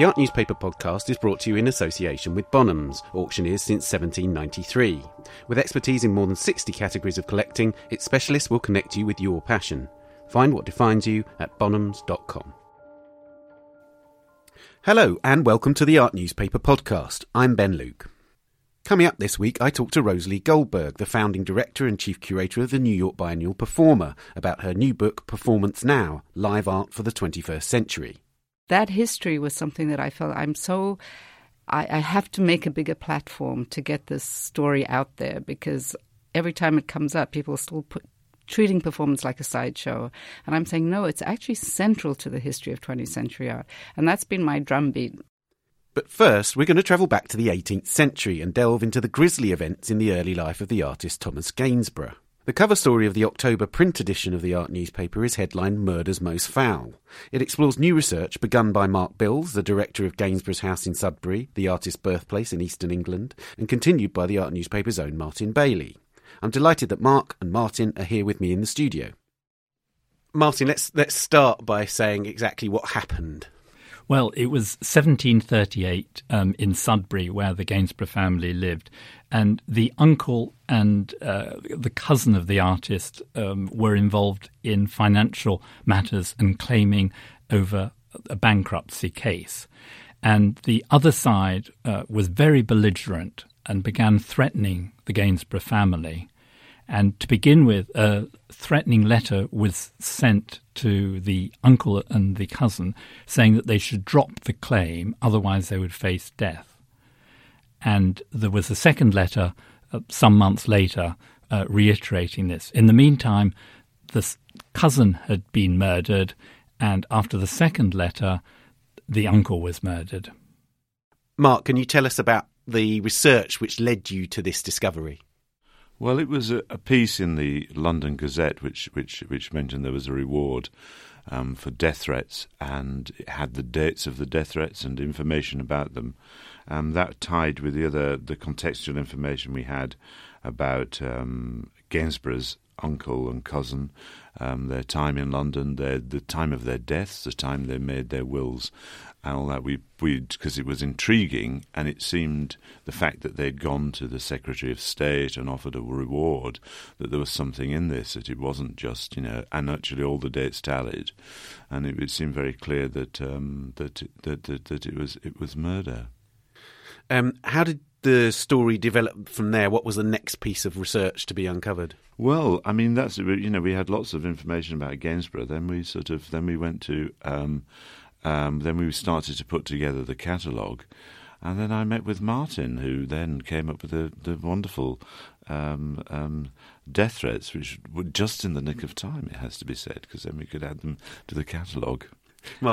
The Art Newspaper podcast is brought to you in association with Bonhams, auctioneers since 1793. With expertise in more than 60 categories of collecting, its specialists will connect you with your passion. Find what defines you at bonhams.com. Hello, and welcome to the Art Newspaper podcast. I'm Ben Luke. Coming up this week, I talk to RoseLee Goldberg, the founding director and chief curator of the New York Biennial Performa, about her new book, Performance Now Live Art for the 21st Century that history was something that I felt I'm so. I, I have to make a bigger platform to get this story out there because every time it comes up, people still put treating performance like a sideshow. And I'm saying, no, it's actually central to the history of 20th century art. And that's been my drumbeat. But first, we're going to travel back to the 18th century and delve into the grisly events in the early life of the artist Thomas Gainsborough. The cover story of the October print edition of the art newspaper is headlined Murder's Most Foul. It explores new research begun by Mark Bills, the director of Gainsborough's house in Sudbury, the artist's birthplace in eastern England, and continued by the art newspaper's own Martin Bailey. I'm delighted that Mark and Martin are here with me in the studio. Martin, let's let's start by saying exactly what happened. Well, it was 1738 um, in Sudbury where the Gainsborough family lived, and the uncle and uh, the cousin of the artist um, were involved in financial matters and claiming over a bankruptcy case. And the other side uh, was very belligerent and began threatening the Gainsborough family. And to begin with, a threatening letter was sent to the uncle and the cousin saying that they should drop the claim, otherwise, they would face death. And there was a second letter uh, some months later uh, reiterating this. In the meantime, the cousin had been murdered, and after the second letter, the uncle was murdered. Mark, can you tell us about the research which led you to this discovery? Well, it was a, a, piece in the London Gazette which which which mentioned there was a reward um, for death threats, and it had the dates of the death threats and information about them. Um, that tied with the other the contextual information we had about um, Gainsborough's uncle and cousin, um, their time in London, their the time of their deaths, the time they made their wills, and all that. We we because it was intriguing, and it seemed the fact that they'd gone to the Secretary of State and offered a reward that there was something in this that it wasn't just you know, and actually all the dates tallied, and it, it seemed very clear that um, that, that that that it was it was murder. Um, how did the story develop from there? What was the next piece of research to be uncovered? Well, I mean, that's you know we had lots of information about Gainsborough. Then we sort of then we went to um, um, then we started to put together the catalogue. And then I met with Martin, who then came up with the, the wonderful um, um, death threats, which were just in the nick of time, it has to be said, because then we could add them to the catalogue.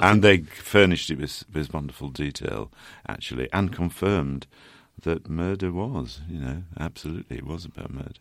And they furnished it with, with wonderful detail, actually, and confirmed that murder was, you know, absolutely, it was about murder.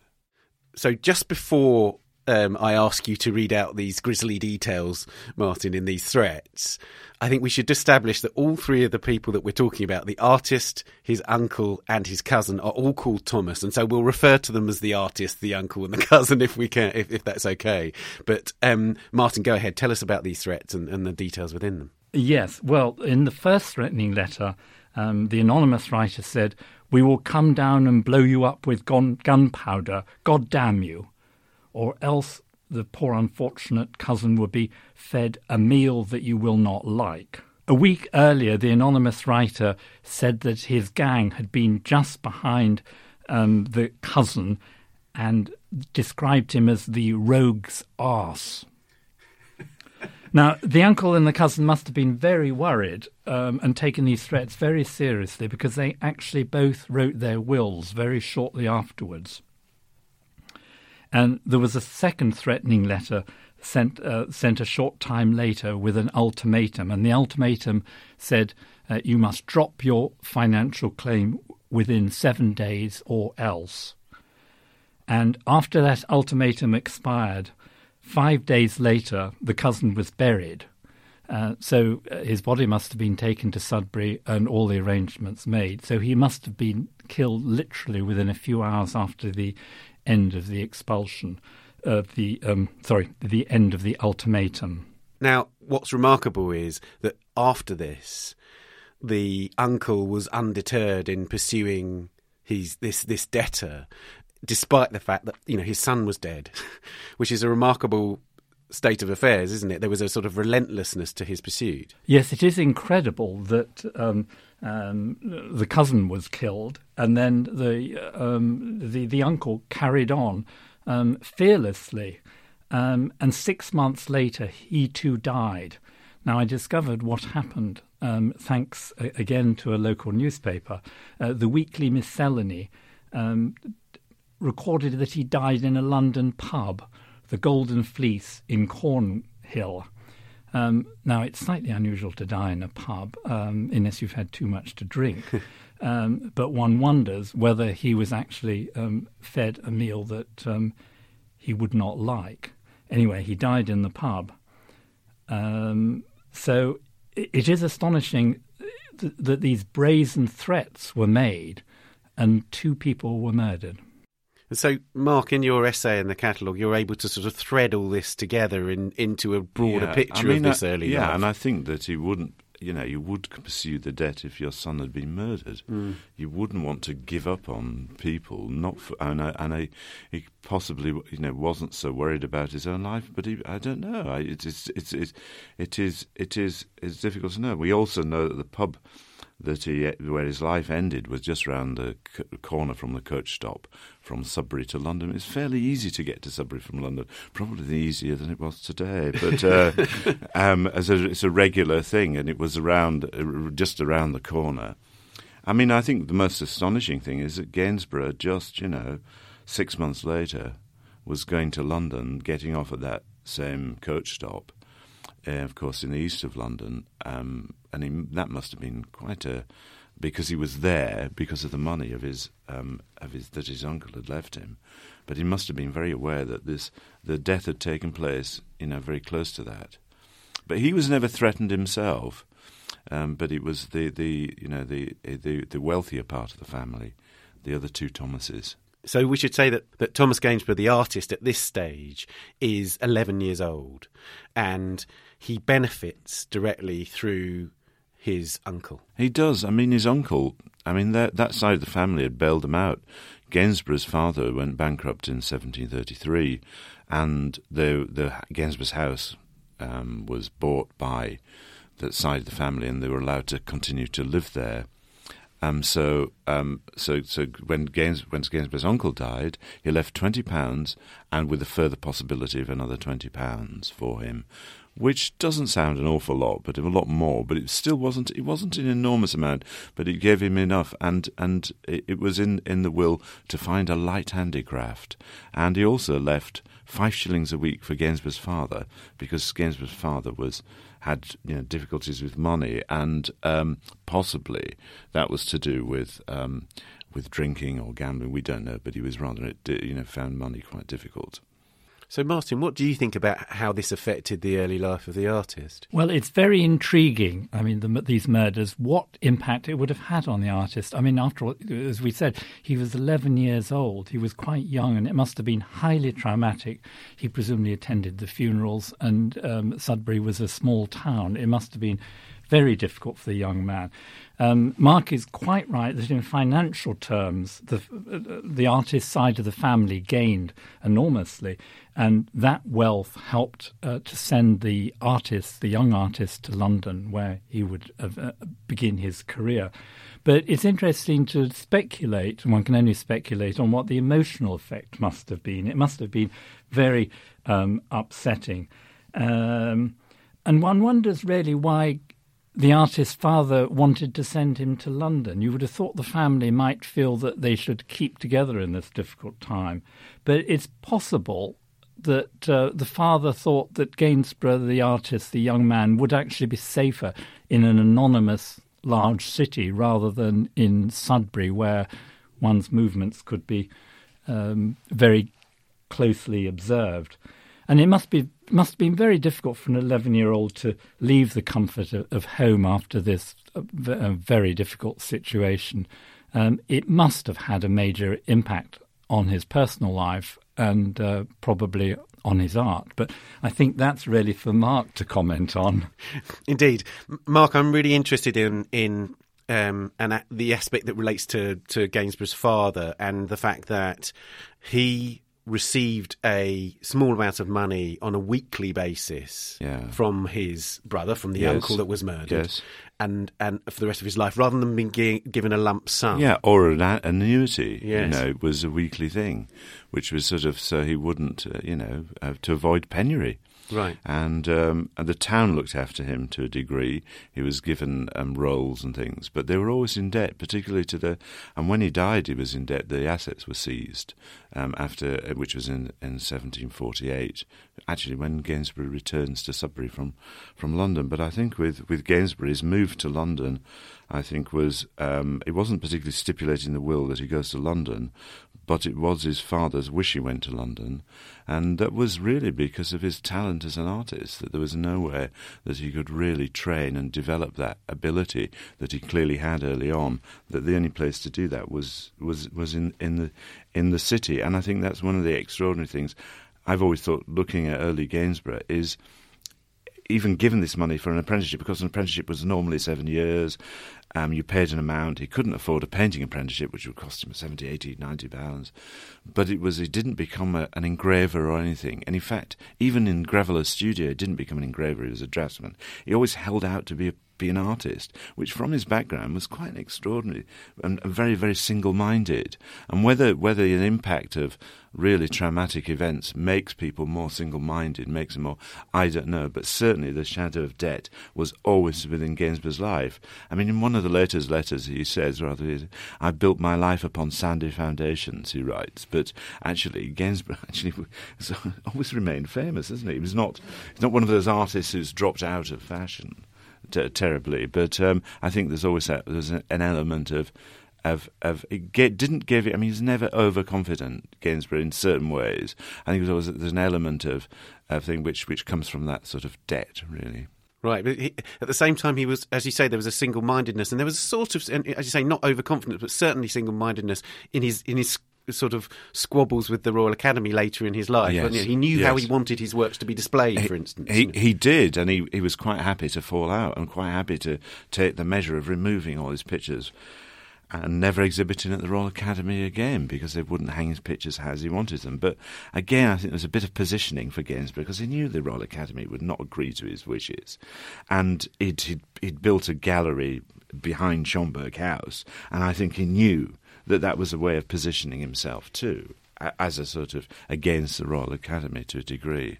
So just before um, I ask you to read out these grisly details, Martin, in these threats, I think we should establish that all three of the people that we're talking about, the artist, his uncle, and his cousin, are all called Thomas, and so we'll refer to them as the artist, the uncle, and the cousin if we can, if, if that's okay. But um, Martin, go ahead, tell us about these threats and, and, the details within them. Yes, well, in the first threatening letter, um, the anonymous writer said, "We will come down and blow you up with gunpowder. God damn you." Or else the poor unfortunate cousin would be fed a meal that you will not like. A week earlier, the anonymous writer said that his gang had been just behind um, the cousin and described him as the rogue's arse. Now, the uncle and the cousin must have been very worried um, and taken these threats very seriously because they actually both wrote their wills very shortly afterwards. And there was a second threatening letter sent uh, sent a short time later with an ultimatum, and the ultimatum said uh, you must drop your financial claim within seven days or else. And after that ultimatum expired, five days later, the cousin was buried. Uh, so uh, his body must have been taken to Sudbury and all the arrangements made. So he must have been killed literally within a few hours after the end of the expulsion, uh, the um, sorry, the end of the ultimatum. Now, what's remarkable is that after this, the uncle was undeterred in pursuing his this this debtor, despite the fact that you know his son was dead, which is a remarkable state of affairs, isn't it? There was a sort of relentlessness to his pursuit. Yes, it is incredible that um, um, the cousin was killed, and then the um, the the uncle carried on um, fearlessly, um, and six months later he too died. Now I discovered what happened um, thanks again to a local newspaper, uh, the Weekly Miscellany. recorded that he died in a London pub the Golden Fleece in Cornhill. Um, now, it's slightly unusual to die in a pub um, unless you've had too much to drink. um, but one wonders whether he was actually um, fed a meal that um, he would not like. Anyway, he died in the pub. Um, so it, it is astonishing th- that these brazen threats were made and two people were murdered. And so, Mark, in your essay in the catalogue, you're able to sort of thread all this together in, into a broader yeah, picture I mean, of this uh, early yeah, life. and I think that he wouldn't. You know, you would pursue the debt if your son had been murdered. Mm. You wouldn't want to give up on people. Not for, and I, and I, he possibly you know wasn't so worried about his own life, but he, I don't know. I, it is it's, it's it is it is it's difficult to know. We also know that the pub that he where his life ended was just round the c- corner from the coach stop from Sudbury to London. It's fairly easy to get to Sudbury from London, probably easier than it was today. But uh, um, as a, it's a regular thing, and it was around uh, just around the corner. I mean, I think the most astonishing thing is that Gainsborough just you know six months later was going to London, getting off at that same coach stop uh, of course, in the east of London, um, and he, that must have been quite a because he was there because of the money of his um, of his that his uncle had left him. But he must have been very aware that this the death had taken place, you know, very close to that. But he was never threatened himself. Um, but it was the, the you know the, the the wealthier part of the family, the other two Thomases. So we should say that, that Thomas Gainsborough, the artist at this stage, is 11 years old and he benefits directly through his uncle. He does. I mean, his uncle, I mean, that, that side of the family had bailed him out. Gainsborough's father went bankrupt in 1733 and the, the Gainsborough's house um, was bought by that side of the family and they were allowed to continue to live there. Um, so, um, so, so when, Gaines, when Gainsborough's uncle died, he left twenty pounds, and with a further possibility of another twenty pounds for him, which doesn't sound an awful lot, but a lot more. But it still wasn't. It wasn't an enormous amount, but it gave him enough, and and it, was in in the will to find a light handicraft, and he also left five shillings a week for Gainsborough's father because Gainsborough's father was had you know, difficulties with money, and um, possibly that was to do with um, with drinking or gambling. We don't know, but he was rather you know found money quite difficult. So, Martin, what do you think about how this affected the early life of the artist? Well, it's very intriguing. I mean, the, these murders, what impact it would have had on the artist. I mean, after all, as we said, he was 11 years old. He was quite young, and it must have been highly traumatic. He presumably attended the funerals, and um, Sudbury was a small town. It must have been very difficult for the young man. Um, Mark is quite right that in financial terms, the the artist side of the family gained enormously, and that wealth helped uh, to send the artist, the young artist, to London, where he would uh, begin his career. But it's interesting to speculate, and one can only speculate on what the emotional effect must have been. It must have been very um, upsetting. Um, and one wonders really why the artist's father wanted to send him to London. You would have thought the family might feel that they should keep together in this difficult time. But it's possible that uh, the father thought that Gainsborough, the artist, the young man, would actually be safer in an anonymous large city rather than in Sudbury, where one's movements could be um, very closely observed. And it must be must have been very difficult for an 11 year old to leave the comfort of, of home after this uh, very difficult situation. Um, it must have had a major impact on his personal life and uh, probably on his art. But I think that's really for Mark to comment on. Indeed, Mark, I'm really interested in in um, and the aspect that relates to to Gainsborough's father and the fact that he received a small amount of money on a weekly basis yeah. from his brother, from the yes. uncle that was murdered, yes. and and for the rest of his life, rather than being gi- given a lump sum. Yeah, or an annuity. Yes. You know, was a weekly thing, which was sort of so he wouldn't, uh, you know, have to avoid penury. Right. And, um, and the town looked after him to a degree. He was given um, roles and things, but they were always in debt, particularly to the. And when he died, he was in debt. The assets were seized um, after, which was in in 1748. Actually, when Gainsborough returns to Sudbury from from London, but I think with with Gainsborough, his move to London, I think was um, it wasn't particularly stipulated in the will that he goes to London, but it was his father's wish he went to London, and that was really because of his talent as an artist. That there was nowhere that he could really train and develop that ability that he clearly had early on. That the only place to do that was was was in in the in the city, and I think that's one of the extraordinary things. I've always thought, looking at early Gainsborough, is even given this money for an apprenticeship because an apprenticeship was normally seven years. Um, you paid an amount. He couldn't afford a painting apprenticeship, which would cost him 70, 80, 90 pounds. But it was he didn't become a, an engraver or anything. And in fact, even in Gravelot's studio, he didn't become an engraver. He was a draftsman. He always held out to be a be an artist, which from his background was quite extraordinary and, very, very single-minded. And whether whether the impact of really traumatic events makes people more single-minded, makes them more, I don't know. But certainly the shadow of debt was always within Gainsborough's life. I mean, in one of the latest letters, he says rather, "I built my life upon sandy foundations." He writes, but actually Gainsborough actually always remained famous, hasn't he? He was not he's not one of those artists who's dropped out of fashion terribly. But um, I think there's always there's an element of of of it get, didn't give it. I mean, he's never overconfident, Gainsborough, in certain ways. I think there's always there's an element of of thing which which comes from that sort of debt, really. Right, but he, at the same time, he was, as you say, there was a single-mindedness, and there was a sort of, as you say, not overconfidence, but certainly single-mindedness in his in his sort of squabbles with the Royal Academy later in his life. Yes. He knew how he wanted his works to be displayed, He- for instance. He he did, and he, he was quite happy to fall out and quite happy to take the measure of removing all his pictures and never exhibiting at the Royal Academy again because they wouldn't hang his pictures as he wanted them. But again, I think there's a bit of positioning for Gainsborough because he knew the Royal Academy would not agree to his wishes, and he'd, he'd, he'd built a gallery behind Schomberg House, and I think he knew that that was a way of positioning himself too, as a sort of against the Royal Academy to a degree.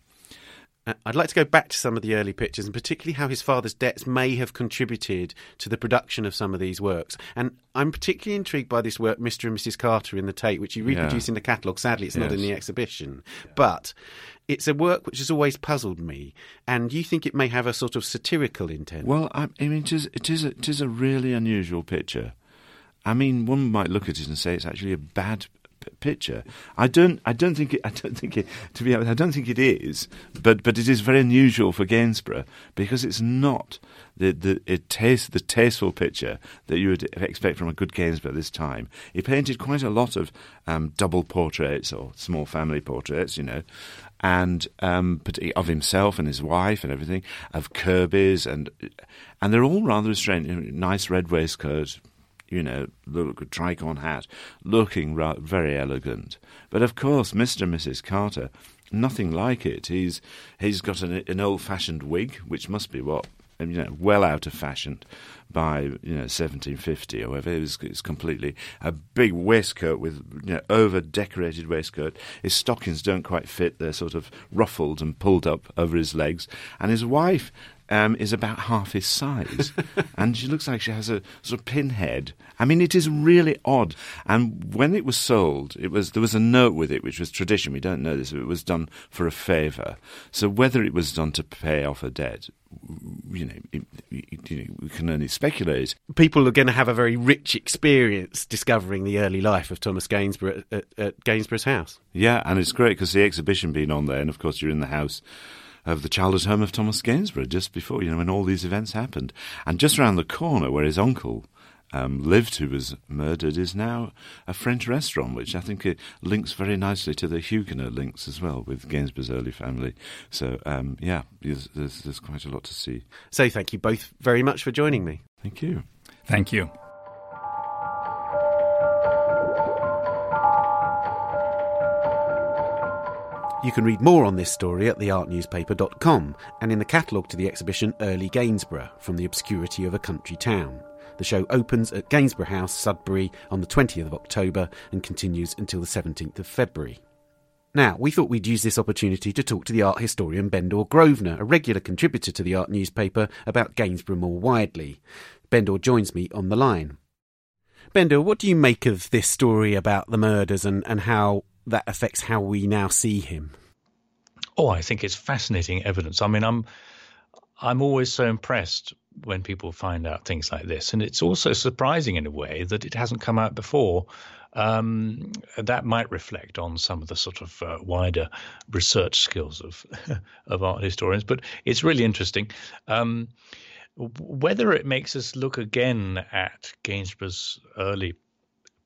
Uh, I'd like to go back to some of the early pictures, and particularly how his father's debts may have contributed to the production of some of these works. And I'm particularly intrigued by this work, Mr. and Mrs. Carter in the Tate, which you reproduce Yeah. in the catalogue. Sadly, it's not in the exhibition. But it's a work which has always puzzled me, and you think it may have a sort of satirical intent. Well, I, I mean, it is, it, is a, it is a really unusual picture. I mean, one might look at it and say it's actually a bad p- picture. I don't, I don't think it. I don't think it. To be honest, I don't think it is. But, but it is very unusual for Gainsborough because it's not the the it taste the tasteful picture that you would expect from a good Gainsborough at this time. He painted quite a lot of um, double portraits or small family portraits, you know, and um, of himself and his wife and everything, of Kirby's and and they're all rather strange. Nice red waistcoat, you know, look tricorn hat, looking ra- very elegant. But of course, Mr. and Mrs. Carter, nothing like it. He's he's got an, an old-fashioned wig, which must be what you know, well out of fashion by you know 1750 or whatever. It's completely a big waistcoat with you know over decorated waistcoat. His stockings don't quite fit; they're sort of ruffled and pulled up over his legs. And his wife um, is about half his size, and she looks like she has a sort of pinhead. I mean, it is really odd. And when it was sold, it was there was a note with it, which was tradition. We don't know this. It was done for a favour. So whether it was done to pay off a debt, you know, it, you know, we can only speculate. People are going to have a very rich experience discovering the early life of Thomas Gainsborough at, at, at Gainsborough's house. Yeah, and it's great because the exhibition being on there, and of course you're in the house of the childhood home of Thomas Gainsborough just before, you know, when all these events happened. And just around the corner where his uncle um, lived, who was murdered, is now a French restaurant, which I think it links very nicely to the Huguenot links as well with Gainsborough's early family. So, um, yeah, there's, there's, there's quite a lot to see. So, thank you both very much for joining me. Thank you. Thank you. You can read more on this story at theartnewspaper.com and in the catalogue to the exhibition Early Gainsborough From the Obscurity of a Country Town. The show opens at Gainsborough House, Sudbury, on the 20th of October and continues until the 17th of February. Now, we thought we'd use this opportunity to talk to the art historian Bendor Grosvenor, a regular contributor to the art newspaper, about Gainsborough more widely. Bendor joins me on the line. Bendor, what do you make of this story about the murders and, and how that affects how we now see him? Oh, I think it's fascinating evidence. I mean, I'm I'm always so impressed when people find out things like this, and it's also surprising in a way that it hasn't come out before. Um, that might reflect on some of the sort of uh, wider research skills of of art historians, but it's really interesting. Um, whether it makes us look again at Gainsborough's early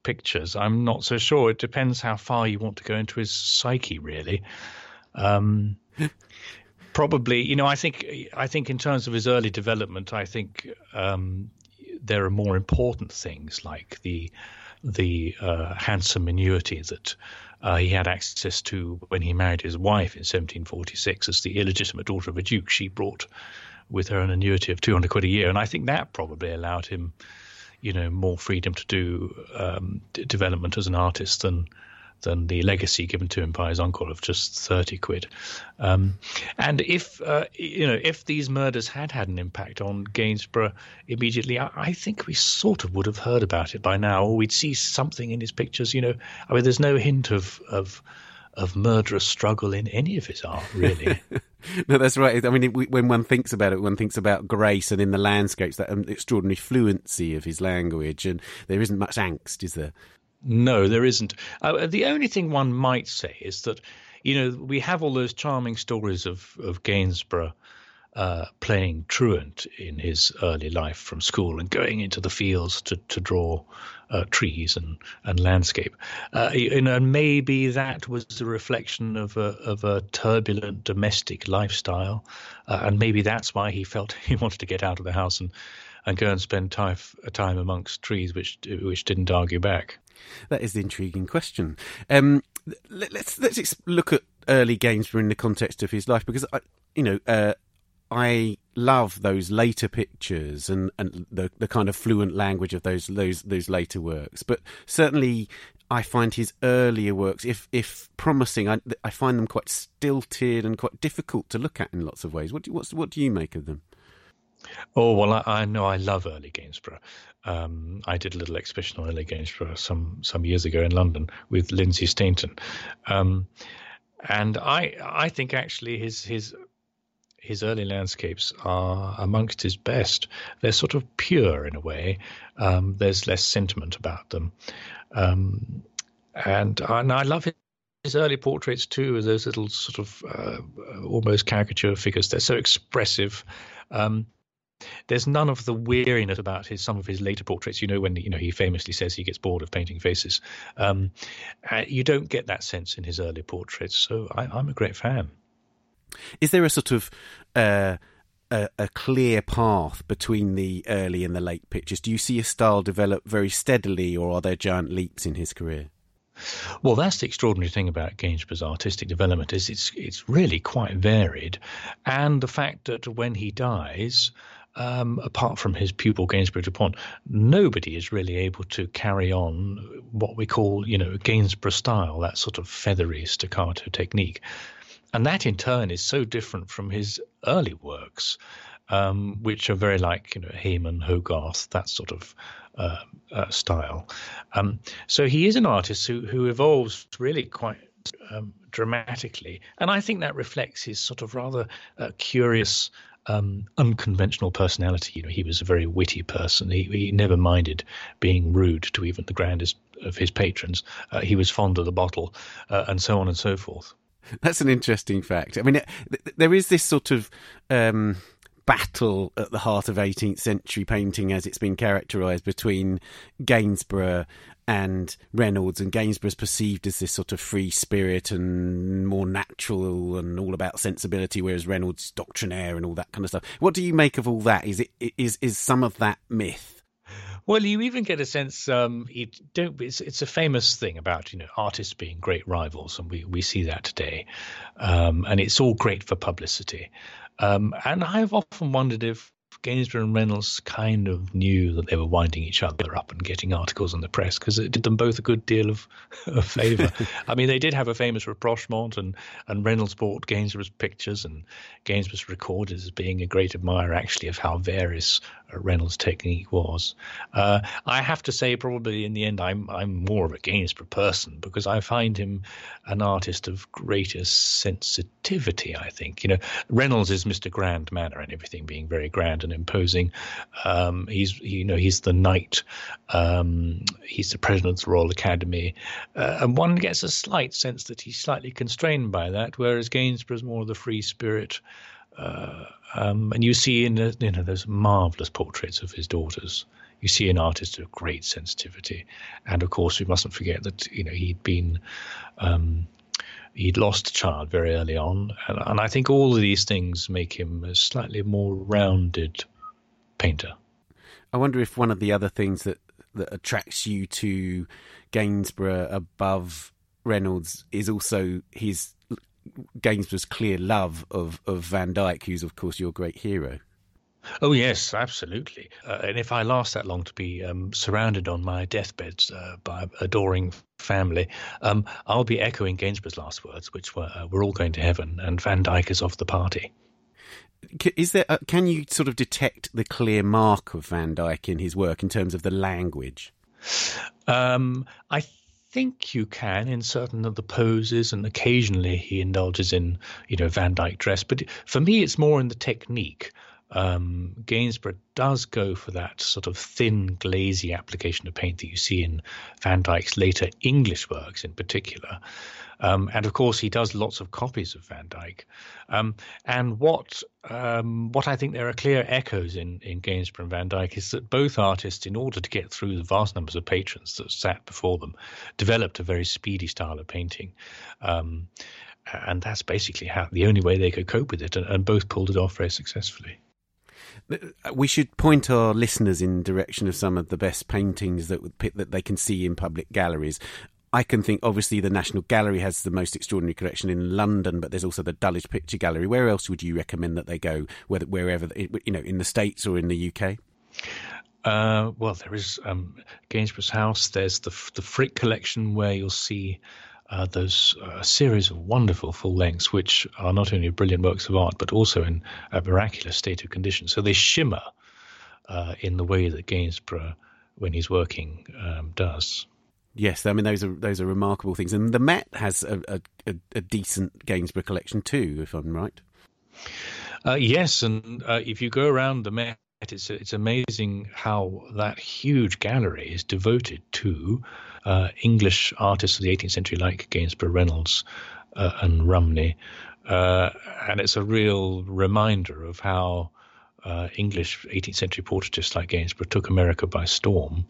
pictures. I'm not so sure. It depends how far you want to go into his psyche, really. Um, probably, you know, I think I think in terms of his early development, I think um, there are more important things like the the uh, handsome annuity that uh, he had access to when he married his wife in 1746 as the illegitimate daughter of a duke. She brought with her an annuity of 200 quid a year, and I think that probably allowed him you know more freedom to do um, d- development as an artist than than the legacy given to him by his uncle of just 30 quid. Um, and if, uh, you know, if these murders had had an impact on Gainsborough immediately, I, I, think we sort of would have heard about it by now, or we'd see something in his pictures, you know. I mean, there's no hint of, of, of murderous struggle in any of his art, really. no, that's right. I mean, it, when one thinks about it, one thinks about grace and in the landscapes, that um, extraordinary fluency of his language, and there isn't much angst, is there? No, there isn't. Uh, the only thing one might say is that, you know, we have all those charming stories of, of Gainsborough uh, playing truant in his early life from school and going into the fields to, to draw uh, trees and, and landscape. Uh, you know, and maybe that was the reflection of a, of a turbulent domestic lifestyle. Uh, and maybe that's why he felt he wanted to get out of the house and, and go and spend time, time amongst trees which, which didn't argue back. That is the intriguing question. Um, let, us let's, let's look at early Gainsborough in the context of his life because I, you know, uh, I love those later pictures and, and the the kind of fluent language of those those those later works. But certainly, I find his earlier works, if if promising, I, I find them quite stilted and quite difficult to look at in lots of ways. What do, what's, what do you make of them? Oh well, I, I know I love early Gainsborough. Um, I did a little exhibition on early Gainsborough some some years ago in London with Lindsay Stainton, um, and I I think actually his his his early landscapes are amongst his best. They're sort of pure in a way. Um, there's less sentiment about them, um, and and I love his, early portraits too. Those little sort of uh, almost caricature figures. They're so expressive. Um, there's none of the weariness about his some of his later portraits. You know when you know he famously says he gets bored of painting faces. Um, uh, you don't get that sense in his early portraits. So I, I'm a great fan. Is there a sort of uh, a, a, clear path between the early and the late pictures? Do you see a style develop very steadily, or are there giant leaps in his career? Well, that's the extraordinary thing about Gainsborough's artistic development is it's it's really quite varied, and the fact that when he dies, um, apart from his pupil Gainsborough Dupont, nobody is really able to carry on what we call, you know, Gainsborough style, that sort of feathery staccato technique. And that in turn is so different from his early works, um, which are very like you know Hayman, Hogarth, that sort of uh, uh, style. Um, so he is an artist who who evolves really quite um, dramatically, and I think that reflects his sort of rather uh, curious. Um, unconventional personality. You know, he was a very witty person. He, he never minded being rude to even the grandest of his patrons. Uh, he was fond of the bottle, uh, and so on and so forth. That's an interesting fact. I mean, there is this sort of um, battle at the heart of 18th century painting as it's been characterised between Gainsborough and Reynolds, and Gainsborough's perceived as this sort of free spirit and more natural and all about sensibility, whereas Reynolds doctrinaire and all that kind of stuff. What do you make of all that? Is it is is some of that myth? Well, you even get a sense. Um. It's, it's, a famous thing about you know artists being great rivals, and we we see that today, um, and it's all great for publicity. Um, and I've often wondered if Gainsborough and Reynolds kind of knew that they were winding each other up and getting articles in the press because it did them both a good deal of, of favour. I mean, they did have a famous rapprochement, and, and Reynolds bought Gainsborough's pictures, and Gainsborough's recorded as being a great admirer, actually, of how various Reynolds' technique was. Uh, I have to say, probably in the end, I'm I'm more of a Gainsborough person because I find him an artist of greater sensitivity. I think you know Reynolds is Mr. Grand Manner and everything being very grand and imposing. Um, he's you know he's the knight. Um, he's the president of the Royal Academy, uh, and one gets a slight sense that he's slightly constrained by that, whereas Gainsborough is more of the free spirit. Uh, um, and you see in you know those marvelous portraits of his daughters. You see an artist of great sensitivity, and of course we mustn't forget that you know he'd been um, he'd lost a child very early on, and, and, I think all of these things make him a slightly more rounded painter. I wonder if one of the other things that that attracts you to Gainsborough above Reynolds is also his Gainsborough's clear love of, of Van Dyck, who's, of course, your great hero. Oh yes, absolutely. Uh, and if I last that long to be um, surrounded on my deathbed uh, by adoring family, um, I'll be echoing Gainsborough's last words, which were uh, "We're all going to heaven," and Van Dyck is off the party. Is there? can you sort of detect the clear mark of Van Dyck in his work in terms of the language? Um, I think you can in certain of the poses, and occasionally he indulges in, you know, Van Dyck dress. But for me, it's more in the technique. Um, Gainsborough does go for that sort of thin, glazy application of paint that you see in Van Dyck's later English works, in particular. Um, and of course, he does lots of copies of Van Dyck. Um, and what um, what I think there are clear echoes in, in Gainsborough and Van Dyck is that both artists, in order to get through the vast numbers of patrons that sat before them, developed a very speedy style of painting. Um, and that's basically how the only way they could cope with it, and, and both pulled it off very successfully. We should point our listeners in direction of some of the best paintings that that they can see in public galleries. I can think obviously the National Gallery has the most extraordinary collection in London, but there's also the Dulwich Picture Gallery. Where else would you recommend that they go? Whether wherever you know in the states or in the UK? Uh, well, there is um, Gainsborough's house. There's the the Frick collection where you'll see uh, those uh, series of wonderful full lengths, which are not only brilliant works of art but also in a miraculous state of condition. So they shimmer uh, in the way that Gainsborough, when he's working, um, does. Yes, I mean those are those are remarkable things, and the Met has a, a, a decent Gainsborough collection too, if I'm right. Uh, yes, and uh, if you go around the Met, it's it's amazing how that huge gallery is devoted to uh, English artists of the 18th century, like Gainsborough, Reynolds, uh, and Romney, uh, and it's a real reminder of how uh, English 18th century portraitists like Gainsborough took America by storm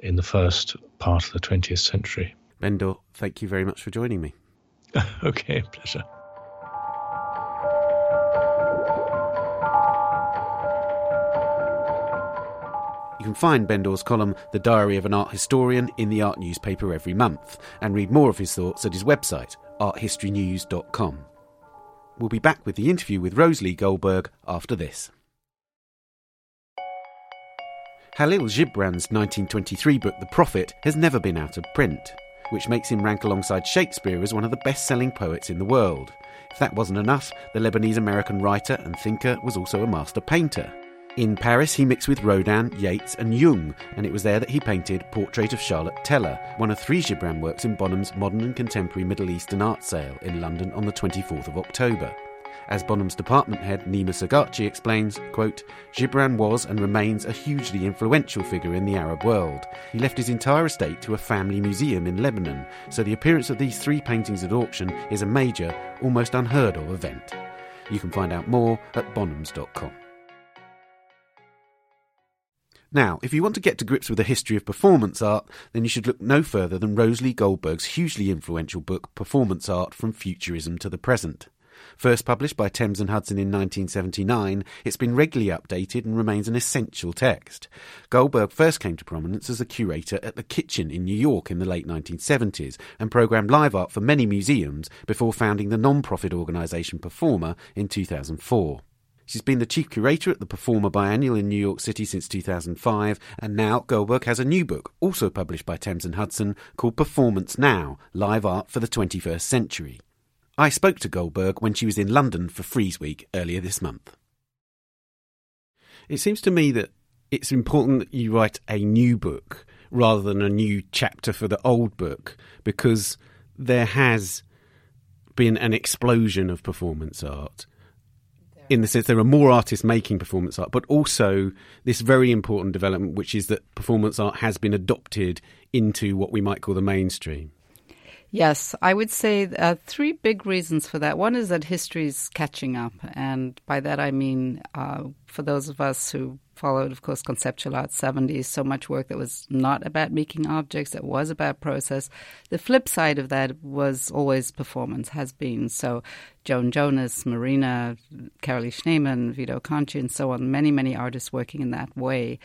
in the first part of the 20th century. Bendor, thank you very much for joining me. okay, pleasure. You can find Bendor's column, The Diary of an Art Historian, in the art newspaper every month, and read more of his thoughts at his website, arthistorynews.com. We'll be back with the interview with RoseLee Goldberg after this. Khalil Gibran's 1923 book The Prophet has never been out of print, which makes him rank alongside Shakespeare as one of the best selling poets in the world. If that wasn't enough, the Lebanese American writer and thinker was also a master painter. In Paris, he mixed with Rodin, Yeats, and Jung, and it was there that he painted Portrait of Charlotte Teller, one of three Gibran works in Bonham's Modern and Contemporary Middle Eastern Art Sale in London on the 24th of October. As Bonham's department head Nima Sagharchi explains, quote, Gibran was and remains a hugely influential figure in the Arab world. He left his entire estate to a family museum in Lebanon, so the appearance of these three paintings at auction is a major, almost unheard of event. You can find out more at bonhams.com. Now, if you want to get to grips with the history of performance art, then you should look no further than RoseLee Goldberg's hugely influential book, Performance Art From Futurism to the Present. First published by Thames and Hudson in 1979, it's been regularly updated and remains an essential text. Goldberg first came to prominence as a curator at the Kitchen in New York in the late 1970s and programmed live art for many museums before founding the non-profit organisation Performa in 2004. She's been the chief curator at the Performa Biennial in New York City since 2005, and now Goldberg has a new book, also published by Thames and Hudson, called Performance Now Live Art for the 21st Century. I spoke to Goldberg when she was in London for Frieze Week earlier this month. It seems to me that it's important that you write a new book rather than a new chapter for the old book because there has been an explosion of performance art in the sense there are more artists making performance art, but also this very important development, which is that performance art has been adopted into what we might call the mainstream. Yes, I would say uh, three big reasons for that. One is that history is catching up, and by that I mean uh, for those of us who followed, of course, conceptual art 70s, so much work that was not about making objects, that was about process. The flip side of that was always performance, has been. So Joan Jonas, Marina, Carolee Schneemann, Vito Acconci, and so on, many, many artists working in that way.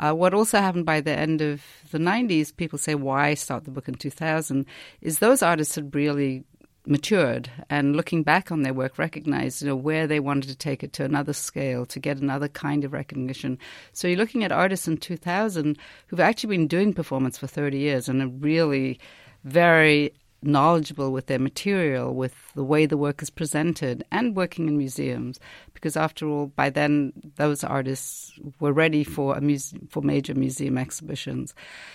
Uh, what also happened by the end of the 90s, people say, why start the book in 2000, is those artists had really matured and looking back on their work recognized you know where they wanted to take it to another scale to get another kind of recognition. So you're looking at artists in 2000 who've actually been doing performance for 30 years and are really very knowledgeable with their material, with the way the work is presented, and working in museums. Because after all, by then those artists were ready for a muse- for major museum exhibitions.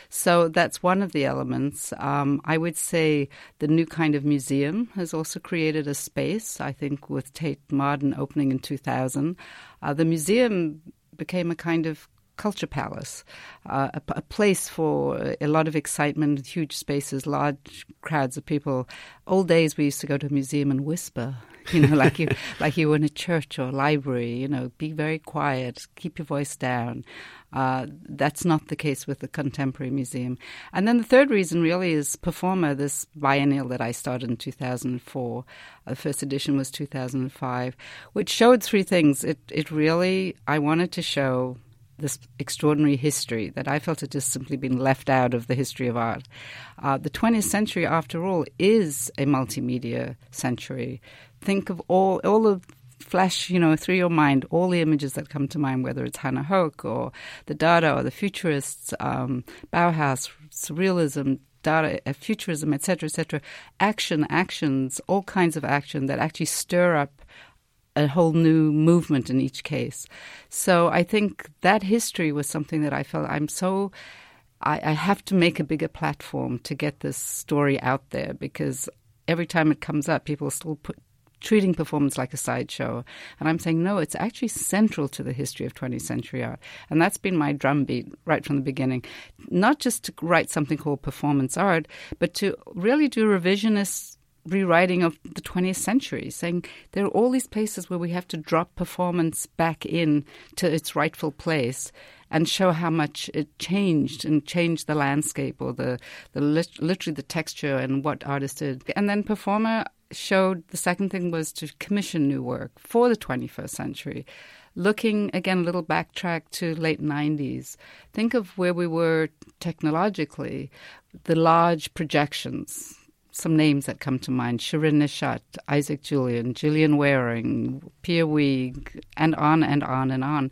So that's one of the elements. Um, I would say the new kind of museum has also created a space. I think with Tate Modern opening in 2000, uh, the museum became a kind of culture palace, uh, a, a, place for a lot of excitement, huge spaces, large crowds of people. Old days, we used to go to a museum and whisper, you know, like you like you were in a church or a library. You know, be very quiet, keep your voice down. Uh, that's not the case with the Contemporary Museum. And then the third reason really is Performa, this biennial that I started in 2004. Uh, the first edition was 2005, which showed three things. It, it really, I wanted to show this extraordinary history that I felt had just simply been left out of the history of art. Uh, the 20th century, after all, is a multimedia century. Think of all all the flash, you know, through your mind all the images that come to mind, whether it's Hannah Höch or the Dada or the Futurists, um, Bauhaus, Surrealism, Dada, uh, Futurism, etc., etc. Action, actions, all kinds of action that actually stir up a whole new movement in each case. So I think that history was something that I felt I'm so. I, I have to make a bigger platform to get this story out there because every time it comes up, people still put treating performance like a sideshow. And I'm saying, no, it's actually central to the history of 20th century art. And that's been my drumbeat right from the beginning. Not just to write something called performance art, but to really do revisionist rewriting of the 20th century, saying there are all these places where we have to drop performance back in to its rightful place and show how much it changed and changed the landscape or the, the literally the texture and what artists did. And then Performa showed the second thing was to commission new work for the 21st century. Looking again, a little backtrack to late 90s. Think of where we were technologically, the large projections, some names that come to mind Shirin Neshat, Isaac Julien, Gillian Wearing, Pierre Huyghe, and on and on and on.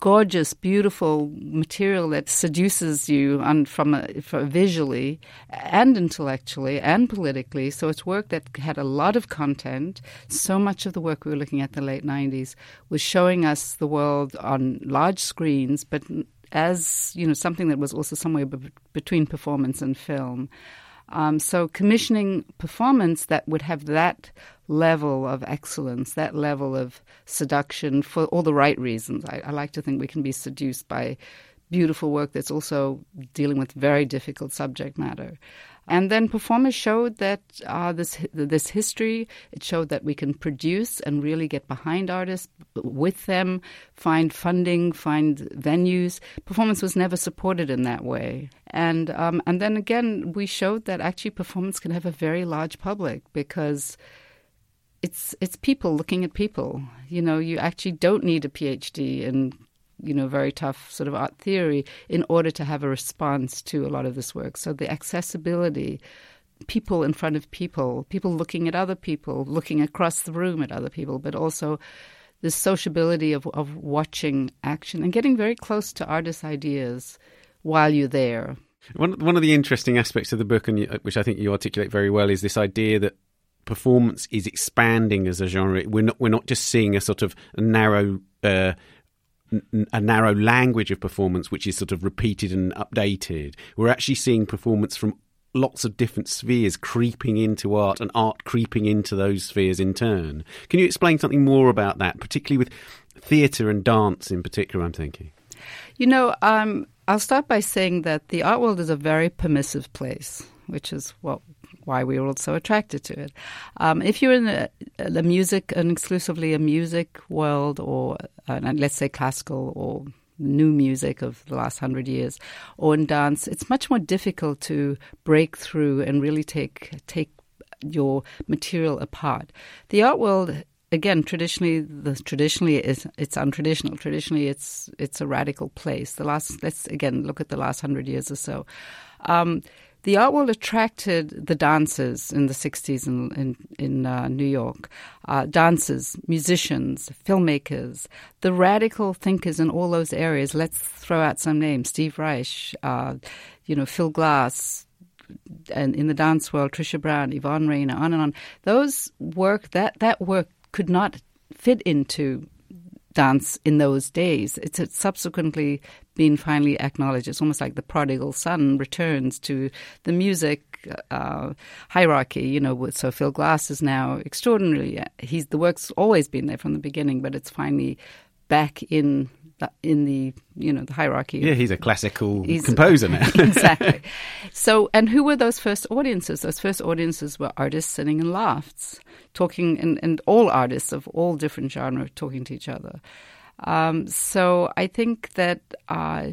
Gorgeous, beautiful material that seduces you on, from, a, visually and intellectually and politically. So it's work that had a lot of content. So much of the work we were looking at in the late 90s was showing us the world on large screens, but as you know, something that was also somewhere b- between performance and film. Um, so commissioning performance that would have that level of excellence, that level of seduction for all the right reasons. I, I like to think we can be seduced by beautiful work that's also dealing with very difficult subject matter. And then performers showed that uh, this this history. It showed that we can produce and really get behind artists with them, find funding, find venues. Performance was never supported in that way. And um, and then again, we showed that actually performance can have a very large public because it's it's people looking at people. You know, you actually don't need a PhD in you know very tough sort of art theory in order to have a response to a lot of this work. So the accessibility, people in front of people, people looking at other people, looking across the room at other people, but also the sociability of of watching action and getting very close to artists' ideas while you're there. One one of the interesting aspects of the book, and which I think you articulate very well, is this idea that performance is expanding as a genre. We're not we're not just seeing a sort of narrow. Uh, a narrow language of performance which is sort of repeated and updated. We're actually seeing performance from lots of different spheres creeping into art and art creeping into those spheres in turn. Can you explain something more about that, particularly with theatre and dance in particular? I'm thinking. You know, um, I'll start by saying that the art world is a very permissive place, which is what why we were all so attracted to it. Um, if you're in the, music, and exclusively a music world, or uh, let's say classical or new music of the last hundred years, or in dance, it's much more difficult to break through and really take take your material apart. The art world again traditionally the traditionally is it's untraditional traditionally it's it's a radical place the last let's again look at the last 100 years or so um, the art world attracted the dancers in the 60s in, in, in uh, New York. Uh, dancers, musicians, filmmakers, the radical thinkers in all those areas. Let's throw out some names Steve Reich, uh, you know, Phil Glass, and in the dance world, Trisha Brown, Yvonne Rainer, on and on. Those work, that, that work could not fit into dance in those days. It's subsequently been finally acknowledged. It's almost like the prodigal son returns to the music uh, hierarchy. You know, so Phil Glass is now extraordinarily. He's the work's always been there from the beginning, but it's finally back in in the you know the hierarchy. Yeah, he's a classical he's, composer now. exactly. So, and who were those first audiences? Those first audiences were artists sitting in lofts, talking, and, and all artists of all different genres talking to each other. Um, so, I think that. Uh,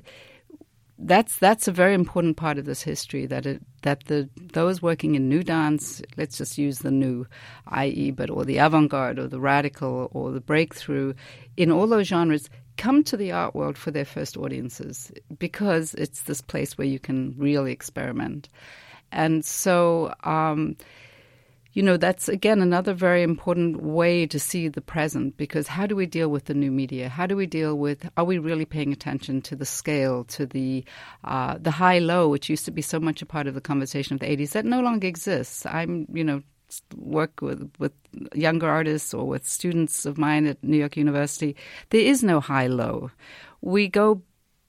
that's that's a very important part of this history that it that the those working in new dance let's just use the new i.e. but or the avant-garde or the radical or the breakthrough in all those genres come to the art world for their first audiences because it's this place where you can really experiment. And so, um, you know, that's again another very important way to see the present because how do we deal with the new media? How do we deal with, are we really paying attention to the scale, to the, uh, the high low, which used to be so much a part of the conversation of the 80s that no longer exists? I'm, you know, work with, with younger artists or with students of mine at New York University, there is no high low. We go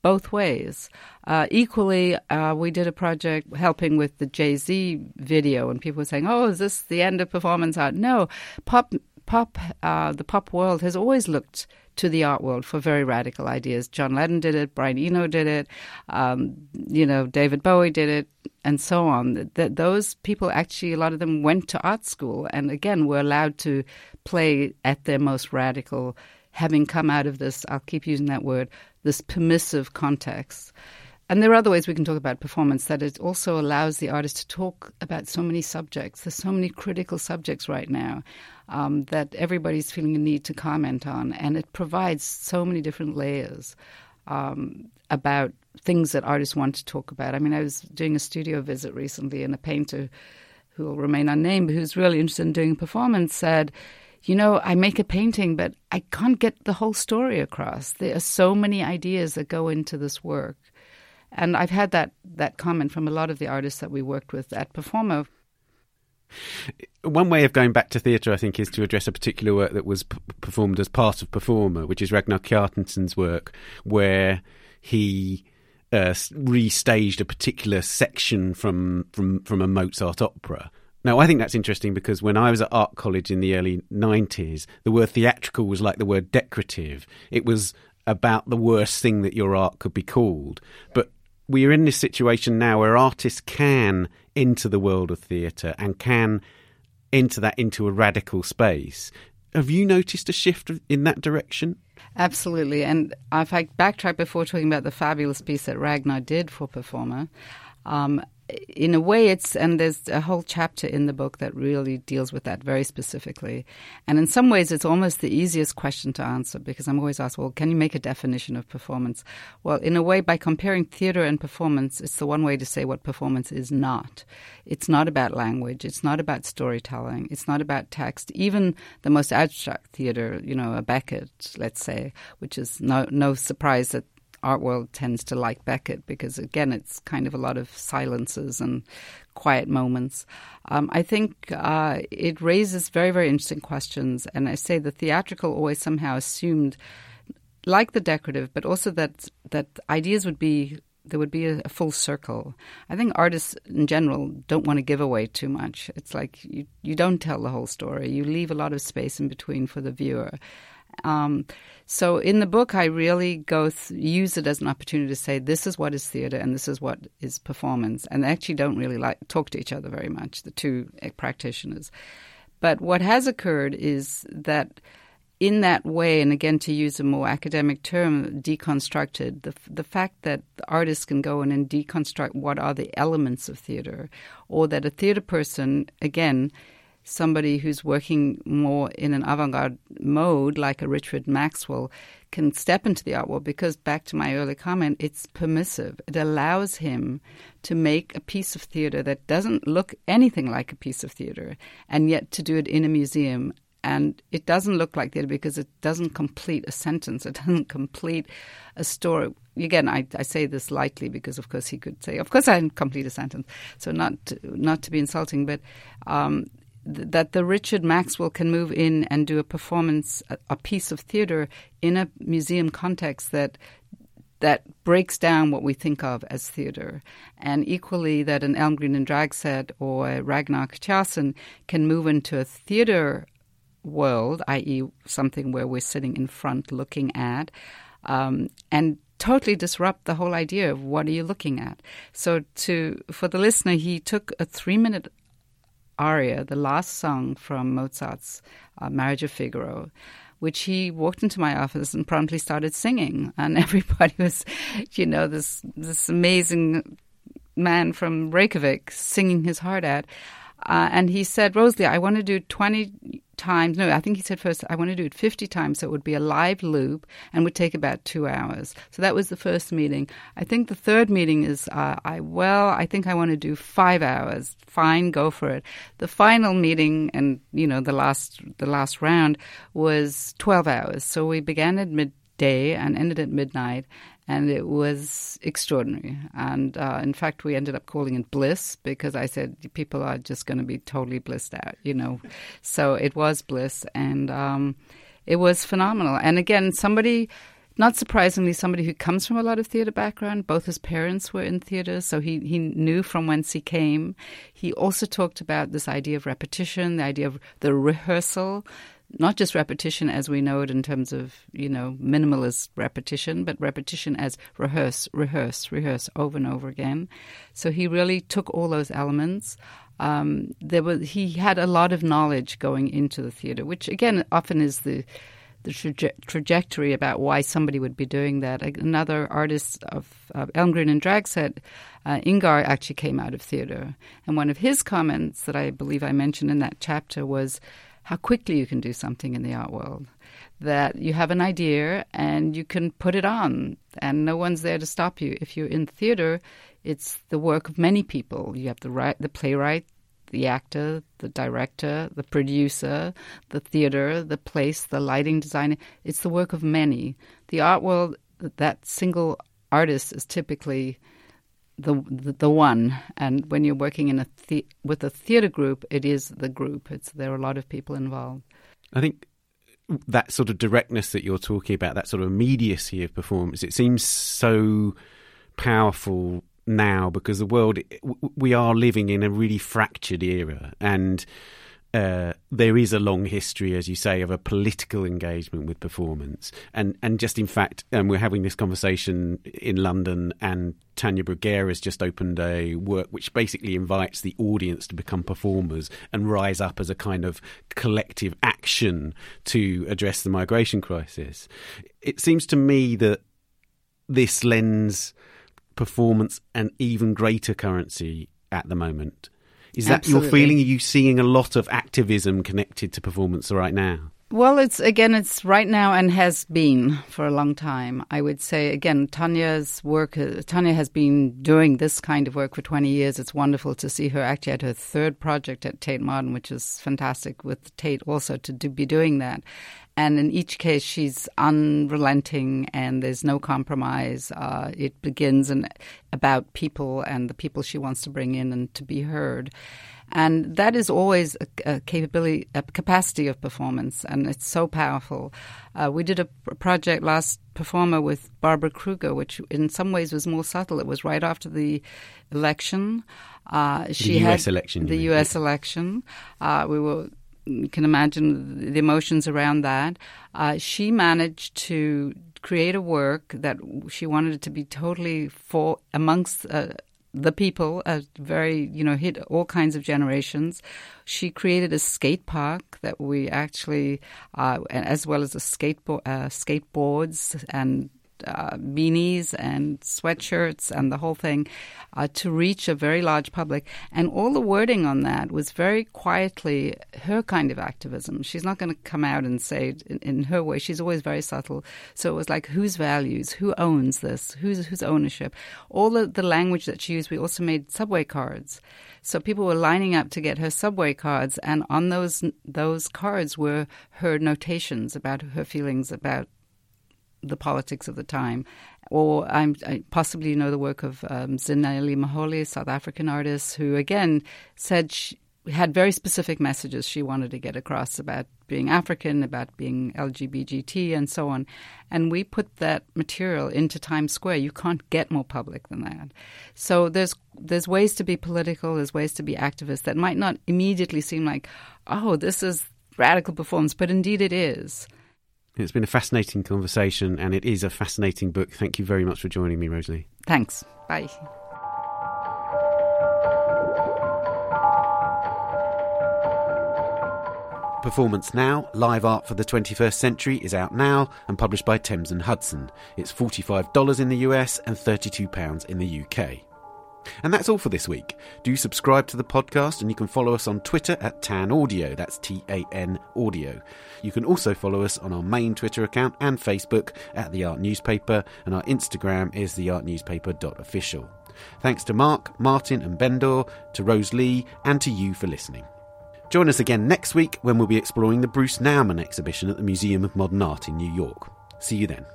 both ways. Uh, equally, uh, we did a project helping with the Jay Z video, and people were saying, "Oh, is this the end of performance art?" No, pop, pop, uh, the pop world has always looked to the art world for very radical ideas. John Lennon did it, Brian Eno did it, um, you know, David Bowie did it, and so on. That those people actually, a lot of them went to art school, and again, were allowed to play at their most radical, having come out of this. I'll keep using that word, this permissive context. And there are other ways we can talk about performance that it also allows the artist to talk about so many subjects. There's so many critical subjects right now um, that everybody's feeling a need to comment on, and it provides so many different layers um, about things that artists want to talk about. I mean, I was doing a studio visit recently, and a painter who will remain unnamed, who's really interested in doing performance, said, you know, I make a painting, but I can't get the whole story across. There are so many ideas that go into this work. And I've had that, that comment from a lot of the artists that we worked with at Performa. One way of going back to theatre, I think, is to address a particular work that was p- performed as part of Performa, which is Ragnar Kjartansson's work, where he uh, restaged a particular section from, from, from a Mozart opera. Now, I think that's interesting because when I was at art college in the early 90s, the word theatrical was like the word decorative. It was about the worst thing that your art could be called. But we are in this situation now where artists can enter the world of theatre and can enter that into a radical space. Have you noticed a shift in that direction? Absolutely. And if I backtrack before talking about the fabulous piece that Ragnar did for Performa, um, in a way, it's and there's a whole chapter in the book that really deals with that very specifically. And in some ways, it's almost the easiest question to answer because I'm always asked, well, can you make a definition of performance? Well, in a way, by comparing theater and performance, it's the one way to say what performance is not. It's not about language. It's not about storytelling. It's not about text. Even the most abstract theater, you know, a Beckett, let's say, which is no no surprise that art world tends to like Beckett because, again, it's kind of a lot of silences and quiet moments. Um, I think uh, it raises very, very interesting questions. And I say the theatrical always somehow assumed, like the decorative, but also that that ideas would be there would be a, a, full circle. I think artists in general don't want to give away too much. It's like you, you don't tell the whole story. You leave a lot of space in between for the viewer. Um, so in the book, I really go th- use it as an opportunity to say this is what is theater and this is what is performance, and they actually don't really like talk to each other very much, the two eh, practitioners. But what has occurred is that in that way, and again to use a more academic term, deconstructed, the, the fact that artists can go in and deconstruct what are the elements of theater, or that a theater person, again, somebody who's working more in an avant garde mode, like a Richard Maxwell, can step into the art world because, back to my earlier comment, it's permissive. It allows him to make a piece of theater that doesn't look anything like a piece of theater, and yet to do it in a museum. And it doesn't look like theater because it doesn't complete a sentence, it doesn't complete a story again, I, I, say this lightly because, of course, he could say, "Of course, I didn't complete a sentence." So not to, not to be insulting, but um, that the Richard Maxwell can move in and do a performance, a, piece of theater in a museum context that that breaks down what we think of as theater. And equally, that an Elmgreen and Dragset or a Ragnar Kjartansson can move into a theater world, i.e., something where we're sitting in front looking at, um, and totally disrupt the whole idea of what are you looking at. So, to for the listener, he took a three minute aria, the last song from Mozart's uh, Marriage of Figaro, which he walked into my office and promptly started singing, and everybody was, you know, this this amazing man from Reykjavik singing his heart out. Uh, and he said, RoseLee, I want to do 20 times. No, I think he said first, I want to do it 50 times. So it would be a live loop and would take about two hours. So that was the first meeting. I think the third meeting is, uh, I, well, I think I want to do five hours. Fine, go for it. The final meeting and, you know, the last, the last round was 12 hours. So we began at midday and ended at midnight and it was extraordinary. And uh, in fact, we ended up calling it bliss because I said people are just going to be totally blissed out, you know. so it was bliss, and um, it was phenomenal. And again, somebody. Not surprisingly, somebody who comes from a lot of theater background. Both his parents were in theater, so he, he knew from whence he came. He also talked about this idea of repetition, the idea of the rehearsal, not just repetition as we know it in terms of, you know, minimalist repetition, but repetition as rehearse, rehearse, rehearse over and over again. So he really took all those elements. Um, there was he had a lot of knowledge going into the theater, which again often is the the traje- trajectory about why somebody would be doing that. Another artist of, of Elmgreen and Dragset, uh, Ingar, actually came out of theater, and one of his comments that I believe I mentioned in that chapter was how quickly you can do something in the art world. That you have an idea and you can put it on, and no one's there to stop you. If you're in theater, it's the work of many people. You have the right, the playwright, the actor, the director, the producer, the theater, the place, the lighting designer. It's the work of many. The art world, that single artist is typically the, the, one. And when you're working in a the, with a theatre group, it is the group. It's there are a lot of people involved. I think that sort of directness that you're talking about, that sort of immediacy of performance, it seems so powerful now because the world we are living in a really fractured era and uh, there is a long history, as you say, of a political engagement with performance, and and just in fact, um, we're having this conversation in London, and Tania Bruguera has just opened a work which basically invites the audience to become performers and rise up as a kind of collective action to address the migration crisis. It seems to me that this lends performance an even greater currency at the moment is that Absolutely. your feeling? Are you seeing a lot of activism connected to performance right now? Well, it's again, it's right now and has been for a long time. I would say again, Tania's work. Uh, Tanya has been doing this kind of work for 20 years. It's wonderful to see her actually at her third project at Tate Modern, which is fantastic with Tate also to do, be doing that. And in each case, she's unrelenting and there's no compromise. Uh, it begins and about people and the people she wants to bring in and to be heard. And that is always a, a capability, a capacity of performance, and it's so powerful. Uh, we did a project last Performa with Barbara Kruger, which in some ways was more subtle. It was right after the election. Uh, she the US election. The US election. Uh, we were you can imagine the emotions around that. Uh, she managed to create a work that she wanted it to be totally for amongst uh, the people, very you know hit all kinds of generations. She created a skate park that we actually, uh, as well as a skateboard, uh, skateboards and uh, beanies and sweatshirts and the whole thing uh, to reach a very large public. And all the wording on that was very quietly her kind of activism. She's not going to come out and say in, in, her way. She's always very subtle. So it was like whose values, who owns this, whose whose ownership. All the, the language that she used. We also made subway cards. So people were lining up to get her subway cards, and on those those cards were her notations about her feelings about the politics of the time. Or I'm, I possibly you know the work of um, Zanele Muholi, South African artist, who again said she had very specific messages she wanted to get across about being African, about being LGBT, and so on. And we put that material into Times Square. You can't get more public than that. So there's there's ways to be political, there's ways to be activist that might not immediately seem like, oh, this is radical performance, but indeed it is. It's been a fascinating conversation and it is a fascinating book. Thank you very much for joining me, RoseLee. Thanks. Bye. Performance Now, Live Art for the 21st Century is out now and published by Thames and Hudson. It's $45 in the US and £32 in the UK. And that's all for this week. Do subscribe to the podcast and you can follow us on Twitter at Tan Audio. That's T A N Audio. You can also follow us on our main Twitter account and Facebook at The Art Newspaper, and our Instagram is theartnewspaper.official. Thanks to Mark, Martin, and Bendor, to RoseLee, and to you for listening. Join us again next week when we'll be exploring the Bruce Nauman exhibition at the Museum of Modern Art in New York. See you then.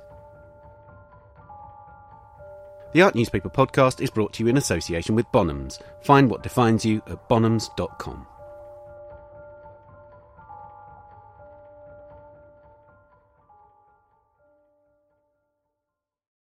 The Art Newspaper podcast is brought to you in association with Bonhams. Find what defines you at bonhams.com.